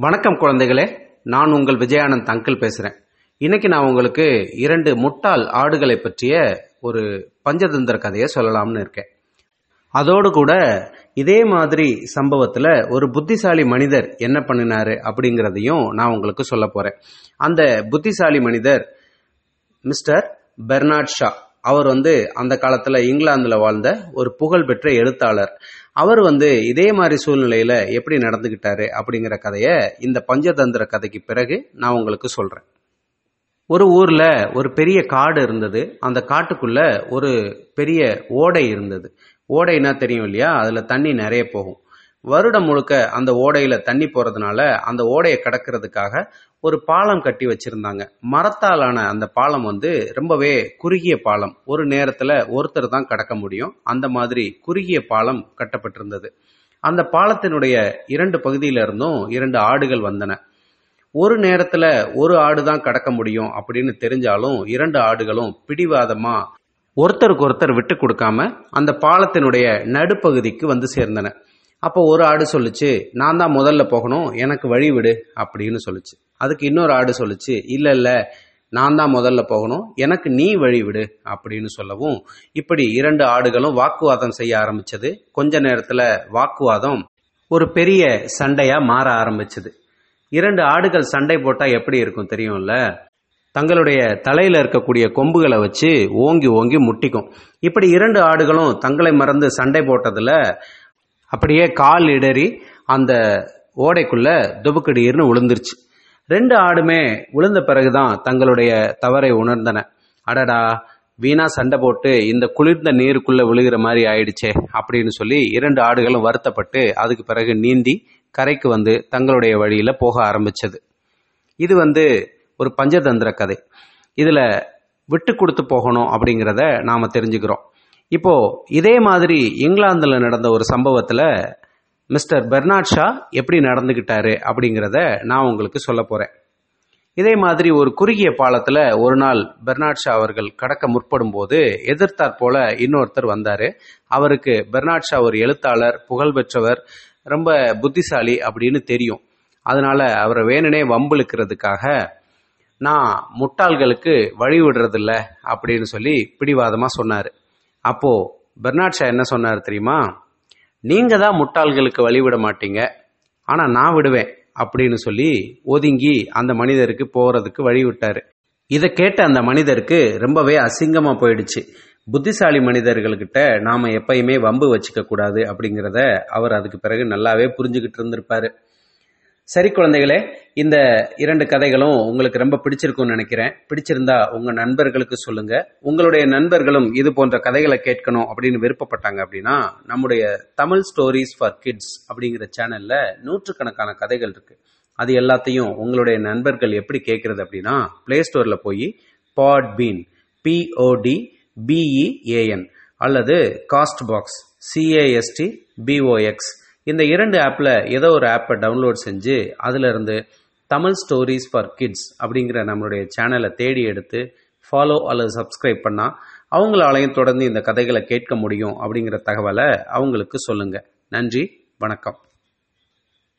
வணக்கம் குழந்தைகளே நான் உங்கள் விஜயானந்த் அங்கிள் பேசுகிறேன் இன்னைக்கு நான் உங்களுக்கு இரண்டு முட்டாள் ஆடுகளை பற்றிய ஒரு பஞ்சதந்திர கதையை சொல்லலாம்னு இருக்கேன். அதோடு கூட இதே மாதிரி சம்பவத்தில் ஒரு புத்திசாலி மனிதர் என்ன பண்ணினாரு அப்படிங்கிறதையும் நான் உங்களுக்கு சொல்ல போகிறேன் அந்த புத்திசாலி மனிதர் மிஸ்டர் பெர்னாட் ஷா. அவர் வந்து அந்த காலத்தில் இங்கிலாந்தில் வாழ்ந்த ஒரு புகழ்பெற்ற எழுத்தாளர். அவர் வந்து இதே மாதிரி சூழ்நிலையில் எப்படி நடந்துக்கிட்டாரு அப்படிங்கிற கதையை இந்த பஞ்சதந்திர கதைக்கு பிறகு நான் உங்களுக்கு சொல்கிறேன் ஒரு ஊரில் ஒரு பெரிய காடு இருந்தது. அந்த காட்டுக்குள்ள ஒரு பெரிய ஓடை இருந்தது. ஓடைன்னா தெரியும் இல்லையா? அதில் தண்ணி நிறைய போகும். வருடம் முழுக்க அந்த ஓடையில தண்ணி போறதுனால அந்த ஓடையை கடக்கிறதுக்காக ஒரு பாலம் கட்டி வச்சிருந்தாங்க. மரத்தாலான அந்த பாலம் வந்து ரொம்பவே குறுகிய பாலம். ஒரு நேரத்துல ஒருத்தர் தான் கடக்க முடியும். அந்த மாதிரி குறுகிய பாலம் கட்டப்பட்டிருந்தது. அந்த பாலத்தினுடைய இரண்டு பகுதியில இருந்தும் இரண்டு ஆடுகள் வந்தன. ஒரு நேரத்துல ஒரு ஆடு தான் கடக்க முடியும் அப்படின்னு தெரிஞ்சாலும் இரண்டு ஆடுகளும் பிடிவாதமா ஒருத்தருக்கு ஒருத்தர் விட்டு கொடுக்காம அந்த பாலத்தினுடைய நடுப்பகுதிக்கு வந்து சேர்ந்தன. அப்போ ஒரு ஆடு சொல்லுச்சு நான் தான் முதல்ல போகணும் எனக்கு வழி விடு அப்படின்னு சொல்லுச்சு. அதுக்கு இன்னொரு ஆடு சொல்லுச்சு இல்லை இல்லை நான் தான் முதல்ல போகணும் எனக்கு நீ வழி விடு அப்படின்னு சொல்லவும் இப்படி இரண்டு ஆடுகளும் வாக்குவாதம் செய்ய ஆரம்பிச்சது. கொஞ்ச நேரத்தில் வாக்குவாதம் ஒரு பெரிய சண்டையாக மாற ஆரம்பிச்சது. இரண்டு ஆடுகள் சண்டை போட்டால் எப்படி இருக்கும் தெரியும்ல? தங்களுடைய தலையில் இருக்கக்கூடிய கொம்புகளை வச்சு ஓங்கி ஓங்கி முட்டிக்கும். இப்படி இரண்டு ஆடுகளும் தங்களை மறந்து சண்டை போட்டதில் அப்படியே கால் இடறி அந்த ஓடைக்குள்ள துபுக்கடிர்னு விழுந்துருச்சு ரெண்டு ஆடுமே விழுந்த பிறகுதான் தங்களுடைய தவறை உணர்ந்தன. அடடா வீணா சண்டை போட்டு இந்த குளிர்ந்த நீருக்குள்ள விழுகிற மாதிரி ஆயிடுச்சே அப்படின்னு சொல்லி இரண்டு ஆடுகளும் வருத்தப்பட்டு அதுக்கு பிறகு நீந்தி கரைக்கு வந்து தங்களுடைய வழியில போக ஆரம்பிச்சது. இது வந்து ஒரு பஞ்சதந்திர கதை. இதுல விட்டு கொடுத்து போகணும் அப்படிங்கிறத நாம தெரிஞ்சுக்கிறோம். இப்போ இதே மாதிரி இங்கிலாந்தில் நடந்த ஒரு சம்பவத்தில் மிஸ்டர் பெர்னாட் ஷா எப்படி நடந்துக்கிட்டாரு அப்படிங்கிறத நான் உங்களுக்கு சொல்ல போகிறேன் இதே மாதிரி ஒரு குறுகிய பாலத்தில் ஒரு நாள் பெர்னாட் ஷா அவர்கள் கடக்க முற்படும் போது எதிர்த்தாற் போல இன்னொருத்தர் வந்தார். அவருக்கு பெர்னாட் ஷா ஒரு எழுத்தாளர் புகழ்பெற்றவர் ரொம்ப புத்திசாலி அப்படின்னு தெரியும். அதனால அவரை வேணுனே வம்பிழுக்கிறதுக்காக நான் முட்டாள்களுக்கு வழி விடுறதில்ல அப்படின்னு சொல்லி பிடிவாதமாக சொன்னார். அப்போ பெர்னாட் ஷா என்ன சொன்னார் தெரியுமா? நீங்க தான் முட்டாள்களுக்கு வழி விட மாட்டீங்க. ஆனா நான் விடுவேன் அப்படின்னு சொல்லி ஒதுங்கி அந்த மனிதருக்கு போறதுக்கு வழி விட்டார் இதை கேட்ட அந்த மனிதருக்கு ரொம்பவே அசிங்கமா போயிடுச்சு. புத்திசாலி மனிதர்கள்கிட்ட நாம எப்பயுமே வம்பு வச்சுக்க கூடாது அப்படிங்கிறத அவர் அதுக்கு பிறகு நல்லாவே புரிஞ்சுக்கிட்டு இருந்திருப்பாரு. சரி குழந்தைகளே இந்த இரண்டு கதைகளும் உங்களுக்கு ரொம்ப பிடிச்சிருக்கும்னு நினைக்கிறேன். பிடிச்சிருந்தா உங்க நண்பர்களுக்கு சொல்லுங்க. உங்களுடைய நண்பர்களும் இது போன்ற கதைகளை கேட்கணும் அப்படின்னு விருப்பப்பட்டாங்க அப்படின்னா நம்முடைய தமிழ் ஸ்டோரிஸ் ஃபார் கிட்ஸ் அப்படிங்கிற சேனல்ல நூற்றுக்கணக்கான கதைகள் இருக்கு. அது எல்லாத்தையும் உங்களுடைய நண்பர்கள் எப்படி கேட்கறது அப்படின்னா பிளே ஸ்டோர்ல போய் Podbean P O D B E A N அல்லது Castbox C A S T B O X இந்த இரண்டு ஆப்பில் ஏதோ ஒரு ஆப்பை டவுன்லோட் செஞ்சு அதிலிருந்து தமிழ் ஸ்டோரிஸ் ஃபார் கிட்ஸ் அப்படிங்கிற நம்மளுடைய சேனலை தேடி எடுத்து ஃபாலோ அல்லது சப்ஸ்கிரைப் பண்ணால் அவங்களாலையும் தொடர்ந்து இந்த கதைகளை கேட்க முடியும் அப்படிங்கிற தகவலை அவங்களுக்கு சொல்லுங்கள் நன்றி வணக்கம்.